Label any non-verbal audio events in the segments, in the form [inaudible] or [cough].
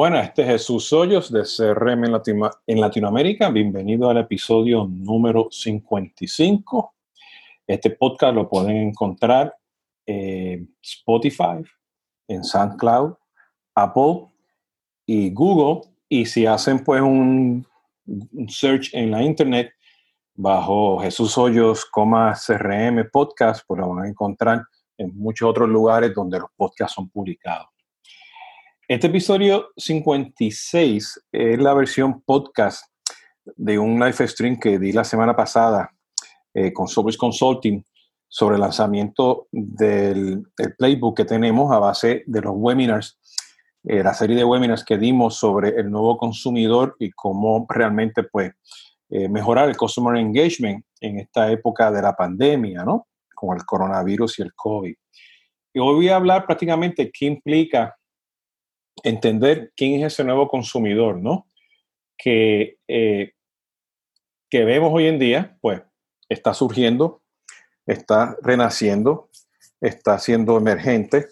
Bueno, este es Jesús Hoyos de CRM en, Latinoamérica. Bienvenido al episodio número 55. Este podcast lo pueden encontrar en Spotify, en SoundCloud, Apple y Google. Y si hacen pues un, search en la internet bajo Jesús Hoyos, CRM podcast, pues lo van a encontrar en muchos otros lugares donde los podcasts son publicados. Este episodio 56 es la versión podcast de un live stream que di la semana pasada eh, con Sobris Consulting sobre el lanzamiento del, playbook que tenemos a base de los webinars, eh, la serie de webinars que dimos sobre el nuevo consumidor y cómo realmente pues, eh, mejorar el customer engagement en esta época de la pandemia, ¿no? Con el coronavirus y el COVID. Y hoy voy a hablar prácticamente qué implica entender quién es ese nuevo consumidor, ¿no? Que, eh, que vemos hoy en día, pues está surgiendo, está renaciendo, está siendo emergente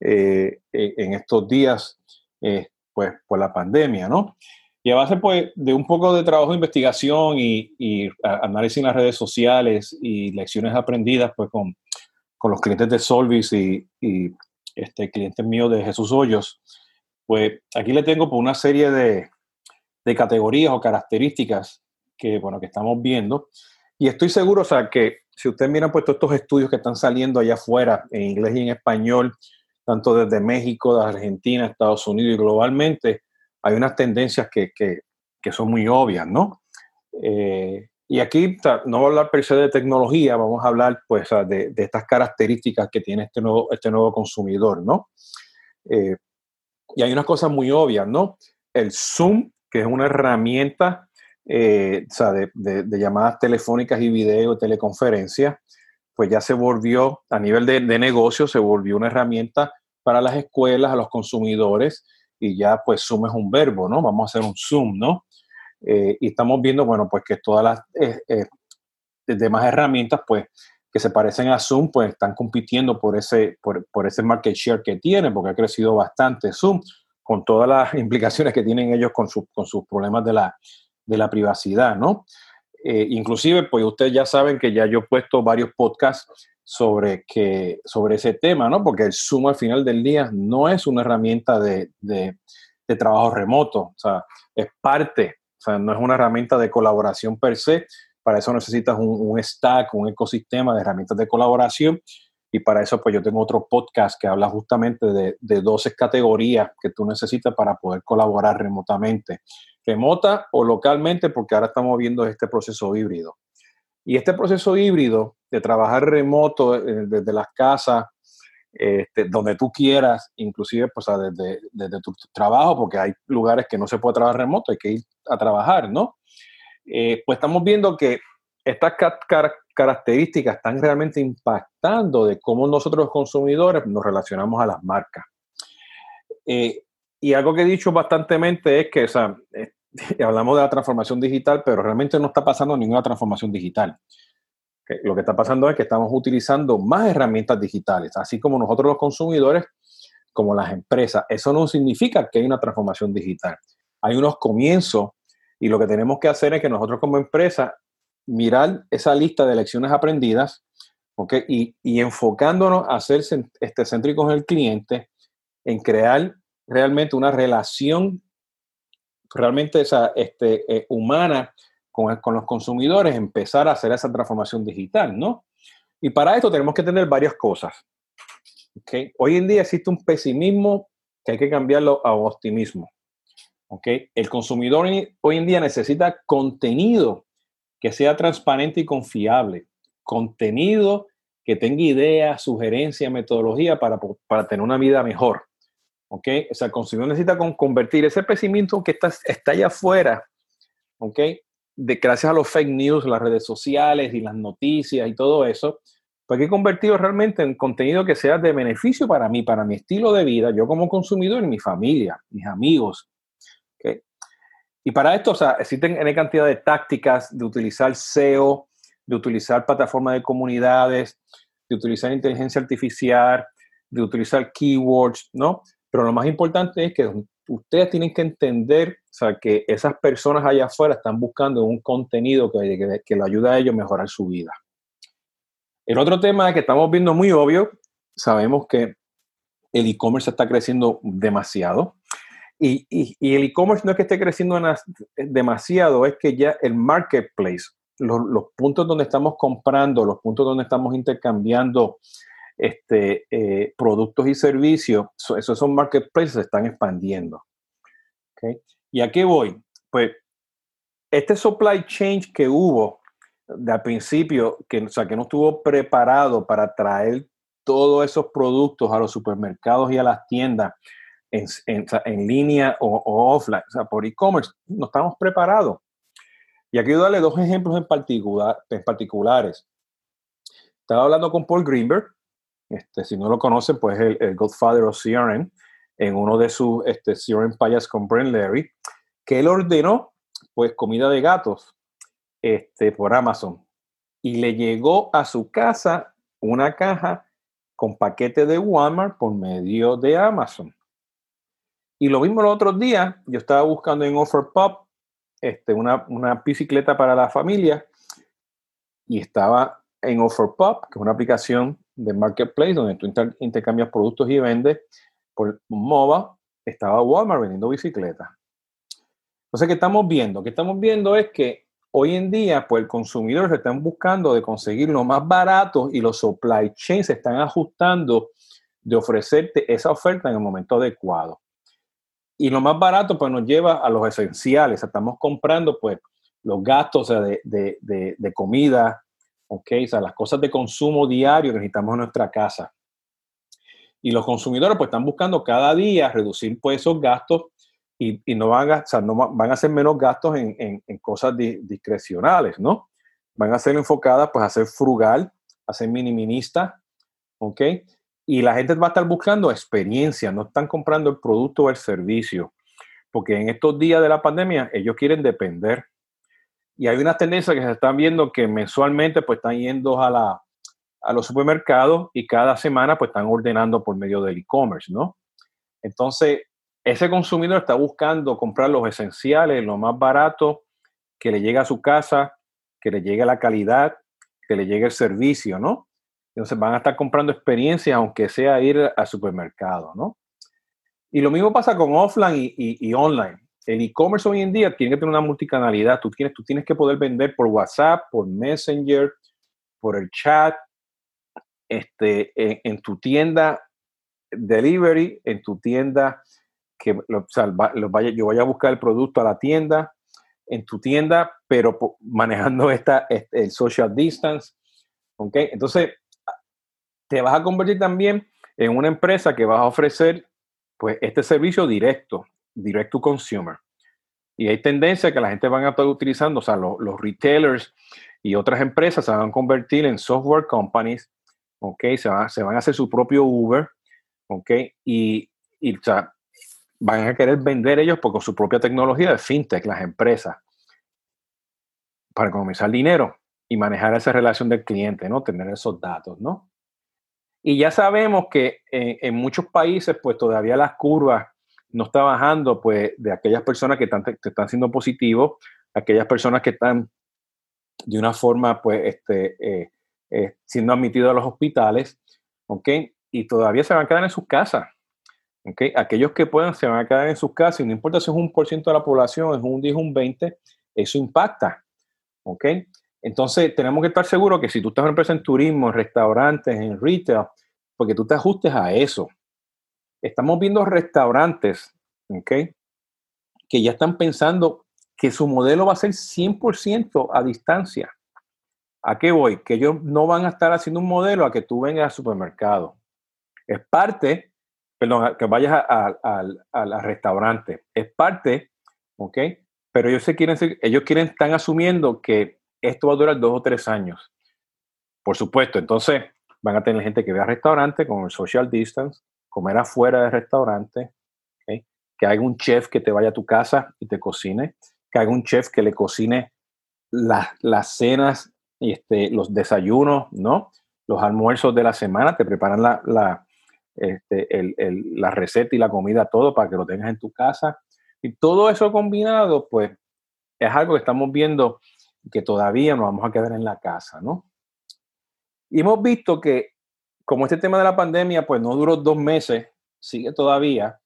eh, en estos días, eh, pues por la pandemia, ¿no? Y a base pues, de un poco de trabajo de investigación y, y análisis en las redes sociales y lecciones aprendidas pues, con, con los clientes de Solvis y, y este, clientes míos de Jesús Hoyos, pues aquí le tengo por una serie de, categorías o características que, bueno, que estamos viendo. Y estoy seguro, o sea, que si ustedes miran pues todos estos estudios que están saliendo allá afuera, en inglés y en español, tanto desde México, de Argentina, Estados Unidos y globalmente, hay unas tendencias que, son muy obvias, ¿no? Eh, y aquí no voy a hablar per se de tecnología, vamos a hablar pues de, estas características que tiene este nuevo, este nuevo consumidor, ¿no? Eh, y hay unas cosas muy obvias, ¿no? El Zoom, que es una herramienta eh, de, llamadas telefónicas y video, teleconferencias, pues ya se volvió, a nivel de, negocio, se volvió una herramienta para las escuelas, a los consumidores, y ya pues Zoom es un verbo, ¿no? Vamos a hacer un Zoom, ¿no? Eh, y estamos viendo, bueno, pues que todas las eh, demás herramientas, pues que se parecen a Zoom, pues están compitiendo por ese, por, por, ese market share que tiene, porque ha crecido bastante Zoom, con todas las [laughs] implicaciones que tienen ellos con, con sus problemas de la, de la privacidad, ¿no? Eh, inclusive, pues ustedes ya saben que ya yo he puesto varios podcasts sobre, que, sobre ese tema, ¿no? Porque el Zoom al final del día no es una herramienta de, de, de trabajo remoto, o sea, es parte, o sea, no es una herramienta de colaboración per se, para eso necesitas un, stack, un ecosistema de herramientas de colaboración. Y para eso, pues yo tengo otro podcast que habla justamente de, de 12 categorías que tú necesitas para poder colaborar remotamente. Remota o localmente, porque ahora estamos viendo este proceso híbrido. Y este proceso híbrido de trabajar remoto eh, desde las casas, este, donde tú quieras, inclusive pues, desde, desde, tu trabajo, porque hay lugares que no se puede trabajar remoto, hay que ir a trabajar, ¿no? Eh, pues estamos viendo que estas características están realmente impactando de cómo nosotros los consumidores nos relacionamos a las marcas. Eh, y algo que he dicho bastantemente es que, o sea, eh, [laughs] hablamos de la transformación digital, pero realmente no está pasando ninguna transformación digital. Lo que está pasando es que estamos utilizando más herramientas digitales, así como nosotros los consumidores, como las empresas. Eso no significa que hay una transformación digital. Hay unos comienzos y lo que tenemos que hacer es que nosotros como empresa mirar esa lista de lecciones aprendidas y, enfocándonos a ser este, céntricos en el cliente, en crear realmente una relación realmente esa, este, eh, humana con, con, los consumidores, empezar a hacer esa transformación digital, ¿no? Y para esto tenemos que tener varias cosas. ¿okay? Hoy en día existe un pesimismo que hay que cambiarlo a optimismo. El consumidor hoy en día necesita contenido que sea transparente y confiable, contenido que tenga ideas, sugerencias, metodología para, para tener una vida mejor. ¿ok? O sea, el consumidor necesita convertir ese pesimismo que está, está allá afuera, ¿ok? De, gracias a los fake news, las redes sociales y las noticias y todo eso, pues hay que convertirlo realmente en contenido que sea de beneficio para mí, para mi estilo de vida, yo como consumidor y mi familia, mis amigos, y para esto, o sea, existen N cantidad de tácticas de utilizar SEO, de utilizar plataformas de comunidades, de utilizar inteligencia artificial, de utilizar keywords, ¿no? Pero lo más importante es que ustedes tienen que entender o sea, que esas personas allá afuera están buscando un contenido que, que, le ayude a ellos a mejorar su vida. El otro tema que estamos viendo muy obvio, sabemos que el e-commerce está creciendo demasiado. Y, el e-commerce no es que esté creciendo demasiado, es que ya el marketplace, los, puntos donde estamos comprando, los puntos donde estamos intercambiando este, eh, productos y servicios, esos son marketplaces, se están expandiendo. ¿Okay? ¿Y a qué voy? Pues este supply chain que hubo de al principio, que, o sea, que no estuvo preparado para traer todos esos productos a los supermercados y a las tiendas en, en, línea o, offline, o sea, por e-commerce, no estamos preparados. Y aquí darle dos ejemplos en, particular, en particulares. Estaba hablando con Paul Greenberg, este, si no lo conocen, pues el, el Godfather of CRM, en uno de sus este, CRM payas con Brent Larry, que él ordenó pues comida de gatos este, por Amazon y le llegó a su casa una caja con paquete de Walmart por medio de Amazon. Y lo mismo los otros días, yo estaba buscando en OfferPop este, una, una bicicleta para la familia y estaba en OfferPop, que es una aplicación de Marketplace donde tú intercambias productos y vendes por MOBA, estaba Walmart vendiendo bicicletas. Entonces, ¿qué estamos viendo? ¿Qué estamos viendo es que hoy en día, pues el consumidor se están buscando de conseguir lo más barato y los supply chains se están ajustando de ofrecerte esa oferta en el momento adecuado. Y lo más barato, pues nos lleva a los esenciales. Estamos comprando, pues, los gastos de, de, de, comida, ¿ok? O sea, las cosas de consumo diario que necesitamos en nuestra casa. Y los consumidores, pues, están buscando cada día reducir, pues, esos gastos y, no, van a, o sea, no van a hacer menos gastos en, en, cosas discrecionales, ¿no? Van a ser enfocadas pues a ser frugal, a ser miniminista, ¿ok? Y la gente va a estar buscando experiencia, no están comprando el producto o el servicio, porque en estos días de la pandemia ellos quieren depender. Y hay una tendencia que se están viendo que mensualmente pues están yendo a, la, a los supermercados y cada semana pues están ordenando por medio del e-commerce, ¿no? Entonces, ese consumidor está buscando comprar los esenciales, lo más barato, que le llegue a su casa, que le llegue la calidad, que le llegue el servicio, ¿no? Entonces van a estar comprando experiencias, aunque sea ir al supermercado, ¿no? Y lo mismo pasa con offline y, online. El e-commerce hoy en día tiene que tener una multicanalidad. Tú tienes, tú tienes que poder vender por WhatsApp, por Messenger, por el chat, este, en tu tienda delivery, en tu tienda que vaya, yo vaya a buscar el producto a la tienda, en tu tienda, pero manejando esta, este, el social distance. ¿ok? Entonces, te vas a convertir también en una empresa que vas a ofrecer pues, este servicio directo, direct to consumer. Y hay tendencia que la gente van a estar utilizando, o sea, los, retailers y otras empresas se van a convertir en software companies, ¿ok? Se van, se van a hacer su propio Uber, ¿ok? Y, y o sea, van a querer vender ellos por, con su propia tecnología de fintech, las empresas, para economizar dinero y manejar esa relación del cliente, ¿no? Tener esos datos, ¿no? Y ya sabemos que en, muchos países, pues todavía las curvas no están bajando, pues, de aquellas personas que están, están siendo positivos, aquellas personas que están de una forma, pues, este, eh, eh, siendo admitidos a los hospitales, ¿ok? Y todavía se van a quedar en sus casas. Okay. Aquellos que puedan se van a quedar en sus casas y no importa si es un por ciento de la población, es un 10, un 20, eso impacta. ¿ok? Entonces tenemos que estar seguros que si tú estás en empresa en turismo, en restaurantes, en retail, porque tú te ajustes a eso. Estamos viendo restaurantes ¿ok? que ya están pensando que su modelo va a ser 100% a distancia. ¿A qué voy? Que ellos no van a estar haciendo un modelo a que tú vengas al supermercado. Es parte perdón, que vayas al restaurante. Es parte, ¿ok? Pero ellos, se quieren, ellos quieren, están asumiendo que esto va a durar dos o tres años. Por supuesto, entonces van a tener gente que al restaurante con el social distance, comer afuera del restaurante, que haya un chef que te vaya a tu casa y te cocine, que haya un chef que le cocine las cenas, este, los desayunos, ¿no? Los almuerzos de la semana, te preparan la, este, la receta y la comida, todo para que lo tengas en tu casa. Y todo eso combinado, pues es algo que estamos viendo que todavía nos vamos a quedar en la casa, ¿no? Y hemos visto que como este tema de la pandemia, pues no duró dos meses, sigue todavía,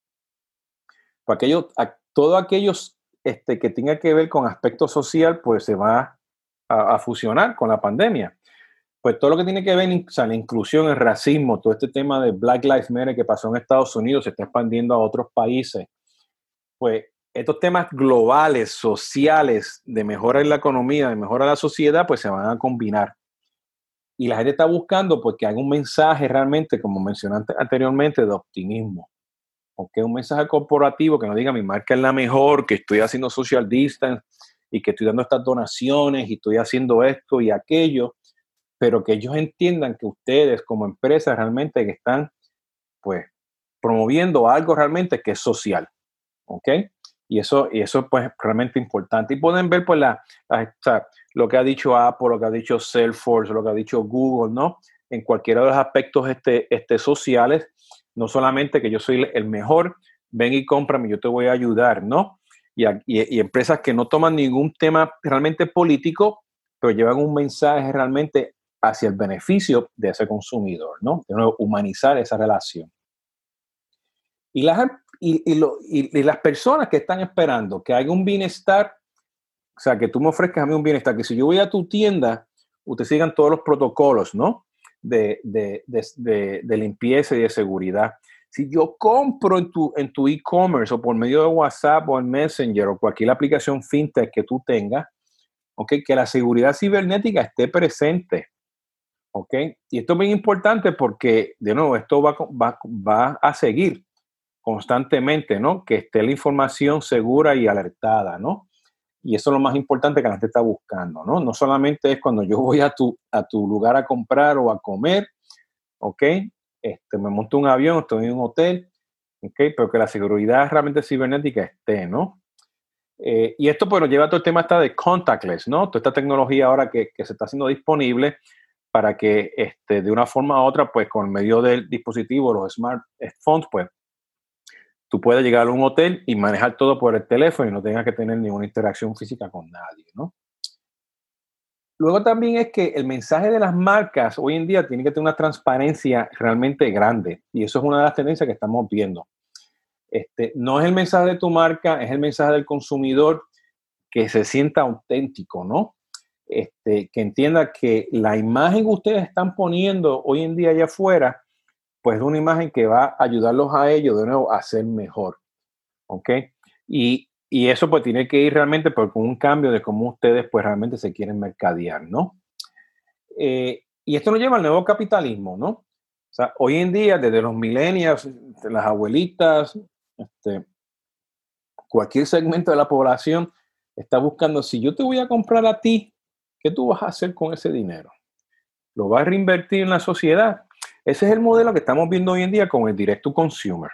pues aquello, todo aquellos este, que tenga que ver con aspecto social, pues se va a, fusionar con la pandemia. Pues todo lo que tiene que ver con la inclusión, el racismo, todo este tema de Black Lives Matter que pasó en Estados Unidos, se está expandiendo a otros países. Pues estos temas globales, sociales, de mejora en la economía, de mejora en la sociedad, pues se van a combinar. Y la gente está buscando porque hay un mensaje realmente, como mencioné anteriormente, de optimismo. Aunque un mensaje corporativo que no diga mi marca es la mejor, que estoy haciendo social distance y que estoy dando estas donaciones y estoy haciendo esto y aquello, pero que ellos entiendan que ustedes como empresas realmente que están pues promoviendo algo realmente que es social. ¿Ok? Y eso, y eso pues realmente importante. Y pueden ver pues la, lo que ha dicho Apple, lo que ha dicho Salesforce, lo que ha dicho Google, ¿no? En cualquiera de los aspectos este, este sociales, no solamente que yo soy el mejor, ven y cómprame, yo te voy a ayudar, ¿no? Y, y, empresas que no toman ningún tema realmente político, pero llevan un mensaje realmente hacia el beneficio de ese consumidor, ¿no? De nuevo, humanizar esa relación. Y las y, las personas que están esperando que haya un bienestar, o sea, que tú me ofrezcas a mí un bienestar, que si yo voy a tu tienda, ustedes sigan todos los protocolos, ¿no? De, limpieza y de seguridad. Si yo compro en tu e-commerce o por medio de WhatsApp o en Messenger o cualquier aplicación fintech que tú tengas, ¿ok? Que la seguridad cibernética esté presente, ¿ok? Y esto es bien importante porque, de nuevo, esto va a seguir constantemente, ¿no? Que esté la información segura y alertada, ¿no? Y eso es lo más importante que la gente está buscando, ¿no? No solamente es cuando yo voy a tu, a tu lugar a comprar o a comer, ¿ok? Este, me monto un avión, estoy en un hotel, ¿ok? Pero que la seguridad realmente cibernética esté, ¿no? Eh, y esto pues nos lleva a todo el tema está de contactless, ¿no? Toda esta tecnología ahora que, que se está haciendo disponible para que este, de una forma u otra, pues con medio del dispositivo, los smartphones, pues tú puedes llegar a un hotel y manejar todo por el teléfono y no tengas que tener ninguna interacción física con nadie, ¿no? Luego también es que el mensaje de las marcas hoy en día tiene que tener una transparencia realmente grande y eso es una de las tendencias que estamos viendo. Este, no es el mensaje de tu marca, es el mensaje del consumidor que se sienta auténtico, ¿no? Este, que entienda que la imagen que ustedes están poniendo hoy en día allá afuera pues es una imagen que va a ayudarlos a ellos de nuevo a ser mejor. ¿Ok? Y, eso pues tiene que ir realmente por un cambio de cómo ustedes pues realmente se quieren mercadear, ¿no? Eh, y esto nos lleva al nuevo capitalismo, ¿no? O sea, hoy en día, desde los millennials, las abuelitas, este, cualquier segmento de la población está buscando, si yo te voy a comprar a ti, ¿qué tú vas a hacer con ese dinero? ¿Lo vas a reinvertir en la sociedad? Ese es el modelo que estamos viendo hoy en día con el Direct to Consumer.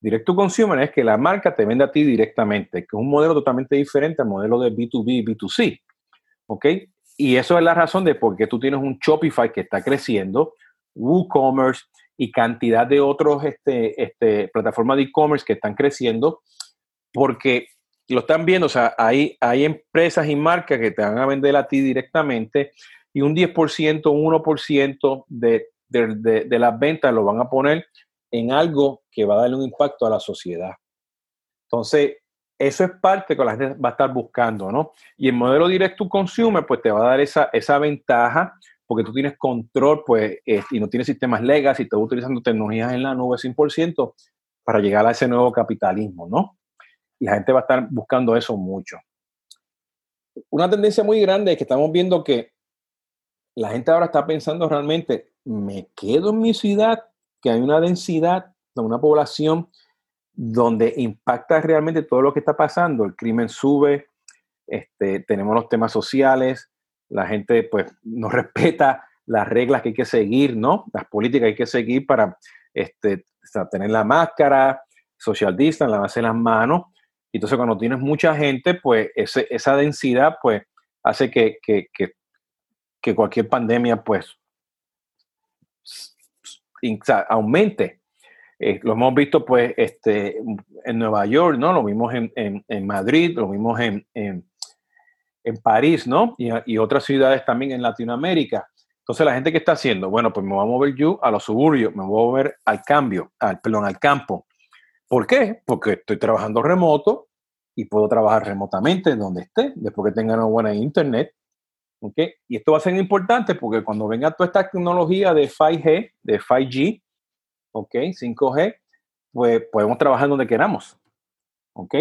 Direct to Consumer es que la marca te vende a ti directamente, que es un modelo totalmente diferente al modelo de B2B y B2C. ¿Ok? Y eso es la razón de por qué tú tienes un Shopify que está creciendo, WooCommerce y cantidad de otros este, este, plataformas de e-commerce que están creciendo, porque lo están viendo, o sea, hay, hay empresas y marcas que te van a vender a ti directamente y un 10%, un 1% de de, las ventas lo van a poner en algo que va a darle un impacto a la sociedad. Entonces, eso es parte que la gente va a estar buscando, ¿no? Y el modelo direct to consumer, pues te va a dar esa, esa ventaja porque tú tienes control, pues, eh, y no tienes sistemas legacy, y estás utilizando tecnologías en la nube 100% para llegar a ese nuevo capitalismo, ¿no? Y la gente va a estar buscando eso mucho. Una tendencia muy grande es que estamos viendo que la gente ahora está pensando realmente, me quedo en mi ciudad, que hay una densidad, una población donde impacta realmente todo lo que está pasando. El crimen sube, este, tenemos los temas sociales, la gente pues no [laughs] respeta las reglas que hay que seguir, ¿no? Las políticas que hay que seguir para este, tener la máscara, social distance, lavarse las manos. Entonces cuando tienes mucha gente, pues esa densidad pues hace que, que, que cualquier pandemia pues aumente. Eh, lo hemos visto pues este, en Nueva York, ¿no? Lo vimos en, en, Madrid, lo vimos en, en, París, ¿no? Y, y, otras ciudades también en Latinoamérica. Entonces, la gente que está haciendo, bueno, pues me voy a mover yo a los suburbios, me voy a mover al cambio, al, perdón, al campo. ¿Por qué? Porque estoy trabajando remoto y puedo trabajar remotamente donde esté, después que tenga una buena internet. ¿Okay? Y esto va a ser importante porque cuando venga toda esta tecnología de 5G, de 5G, ¿ok? 5G, pues podemos trabajar donde queramos. ¿ok?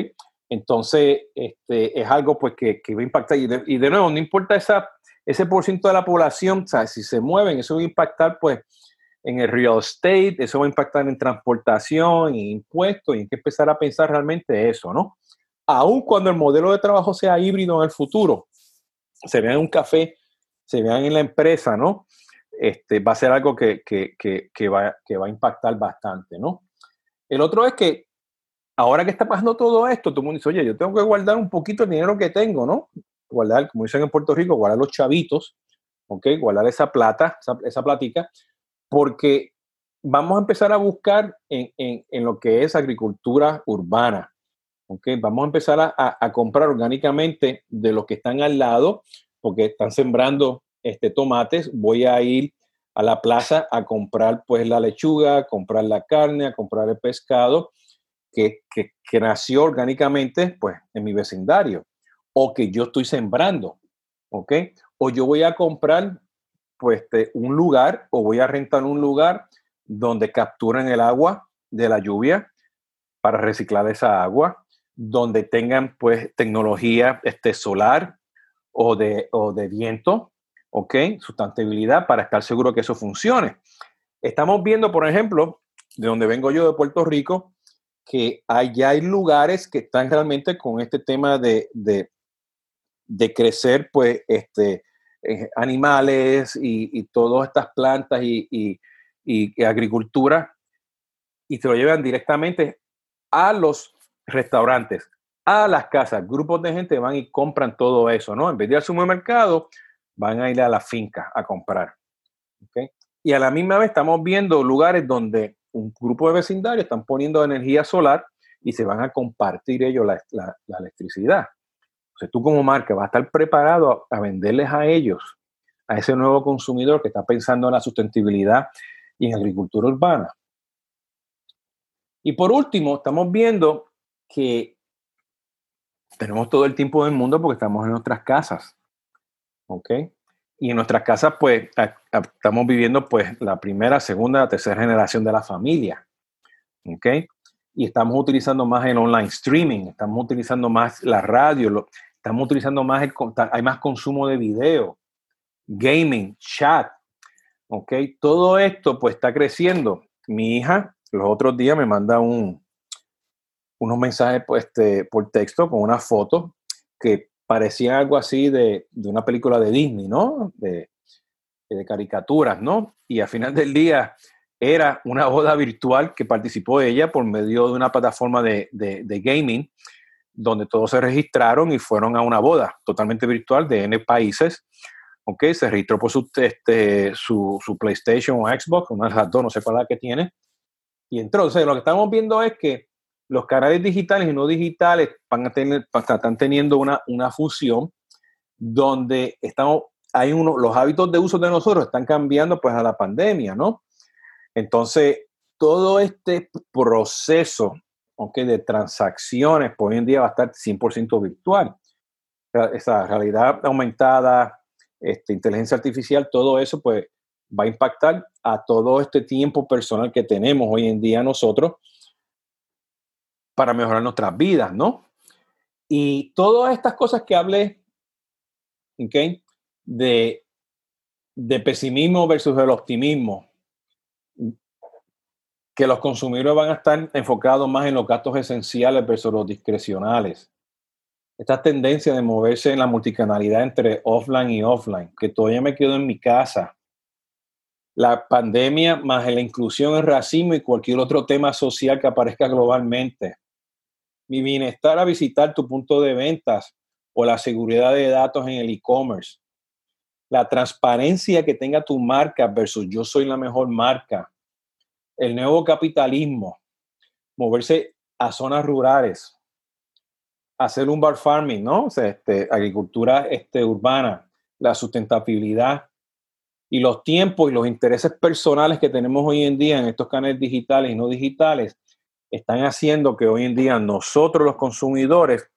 Entonces, este, es algo pues que, que va a impactar. Y de, nuevo, no importa ese por ciento de la población, o si se mueven, eso va a impactar pues en el real estate, eso va a impactar en transportación, en impuestos, y hay que empezar a pensar realmente eso, ¿no? Aun cuando el modelo de trabajo sea híbrido en el futuro, se vean en un café, se vean en la empresa, ¿no? Este, va a ser algo que, que, que, va, que va a impactar bastante, ¿no? El otro es que ahora que está pasando todo esto, todo el mundo dice, oye, yo tengo que guardar un poquito el dinero que tengo, ¿no? guardar, como dicen en Puerto Rico, guardar los chavitos, ¿ok? Guardar esa plata, esa, esa platica, porque vamos a empezar a buscar en, en, en, lo que es agricultura urbana, Vamos a empezar a, comprar orgánicamente de los que están al lado, porque están sembrando este, tomates, voy a ir a la plaza a comprar pues la lechuga, comprar la carne, a comprar el pescado que, que, nació orgánicamente pues en mi vecindario o que yo estoy sembrando, ¿ok? O yo voy a comprar pues un lugar o voy a rentar un lugar donde capturen el agua de la lluvia para reciclar esa agua, donde tengan pues tecnología este, solar o de, o de viento, ¿ok? Sustentabilidad para estar seguro que eso funcione. Estamos viendo, por ejemplo, de donde vengo yo, de Puerto Rico, que allá hay lugares que están realmente con este tema de, de, de crecer, pues, este, eh, animales y, todas estas plantas y, agricultura y se lo llevan directamente a los restaurantes, a las casas. Grupos de gente van y compran todo eso, ¿no? En vez de ir al supermercado, van a ir a la finca a comprar. Y a la misma vez estamos viendo lugares donde un grupo de vecindarios están poniendo energía solar y se van a compartir ellos la electricidad tú como marca vas a estar preparado a, venderles a ellos, a ese nuevo consumidor que está pensando en la sustentabilidad y en agricultura urbana. Y por último, estamos viendo que tenemos todo el tiempo del mundo porque estamos en nuestras casas. ¿Ok? Y en nuestras casas, pues, estamos viviendo, pues, la primera, segunda, tercera generación de la familia. ¿Ok? y estamos utilizando más el online streaming, estamos utilizando más la radio, estamos utilizando más, el, hay más consumo de video, gaming, chat, ¿ok? Todo esto pues está creciendo. Mi hija los otros días me manda un, unos mensajes pues, este, por texto con una foto que parecía algo así de, de una película de Disney, ¿no? De, de caricaturas, ¿no? Y al final del día era una boda virtual que participó ella por medio de una plataforma de, gaming, donde todos se registraron y fueron a una boda totalmente virtual de N países. Ok, se registró por su, este, su, PlayStation o Xbox, una de las dos, no sé cuál es la que tiene. Y entonces lo que estamos viendo es que los canales digitales y no digitales están teniendo una, una fusión donde estamos, hay uno, los hábitos de uso de nosotros están cambiando pues a la pandemia, ¿no? Entonces, todo este proceso de transacciones por hoy en día va a estar 100% virtual. Esa realidad aumentada, este, inteligencia artificial, todo eso pues va a impactar a todo este tiempo personal que tenemos hoy en día nosotros para mejorar nuestras vidas, ¿no? Y todas estas cosas que hablé, ¿ok? De, de pesimismo versus el optimismo, que los consumidores van a estar enfocados más en los gastos esenciales versus los discrecionales. Esta tendencia de moverse en la multicanalidad entre offline y offline, que todavía me quedo en mi casa. La pandemia más la inclusión, el racismo y cualquier otro tema social que aparezca globalmente. Mi bienestar a visitar tu punto de ventas o la seguridad de datos en el e-commerce. La transparencia que tenga tu marca versus yo soy la mejor marca. El nuevo capitalismo, moverse a zonas rurales, hacer un bar farming, ¿no? O sea, este, agricultura este, urbana, la sustentabilidad. Y los tiempos y los intereses personales que tenemos hoy en día en estos canales digitales y no digitales están haciendo que hoy en día nosotros los consumidores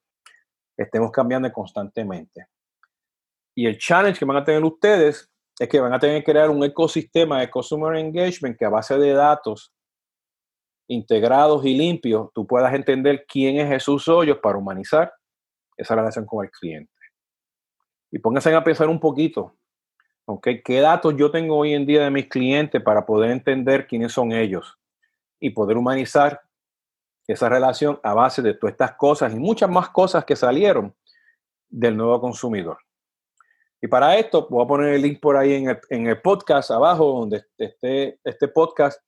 estemos cambiando constantemente. Y el challenge que van a tener ustedes es que van a tener que crear un ecosistema de consumer engagement que a base de datos integrados y limpios, tú puedas entender quién es Jesús Hoyos para humanizar esa relación con el cliente. Y pónganse a pensar un poquito. ¿Qué datos yo tengo hoy en día de mis clientes para poder entender quiénes son ellos y poder humanizar esa relación a base de todas estas cosas y muchas más cosas que salieron del nuevo consumidor? Y para esto voy a poner el link por ahí en el, en el podcast abajo, donde esté este podcast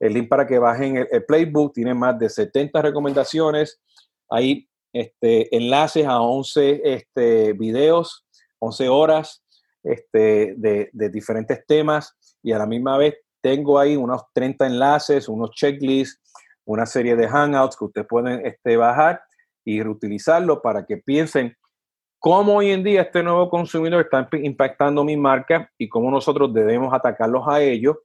el link para que bajen el, playbook. Tiene más de 70 recomendaciones. Hay este, enlaces a 11 este, videos, 11 horas este, de, de, diferentes temas y a la misma vez tengo ahí unos 30 enlaces, unos checklists, una serie de hangouts que ustedes pueden este, bajar y reutilizarlo para que piensen cómo hoy en día este nuevo consumidor está impactando mi marca y cómo nosotros debemos atacarlos a ellos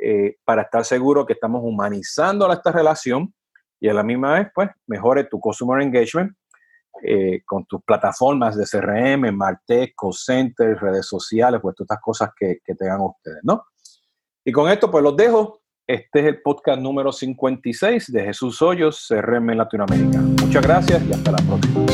eh, para estar seguro que estamos humanizando esta relación y a la misma vez, pues, mejore tu customer engagement eh, con tus plataformas de CRM, Martech, Call Center, redes sociales, pues todas estas cosas que, que tengan ustedes, ¿no? Y con esto, pues los dejo. Este es el podcast número 56 de Jesús Hoyos, CRM en Latinoamérica. Muchas gracias y hasta la próxima.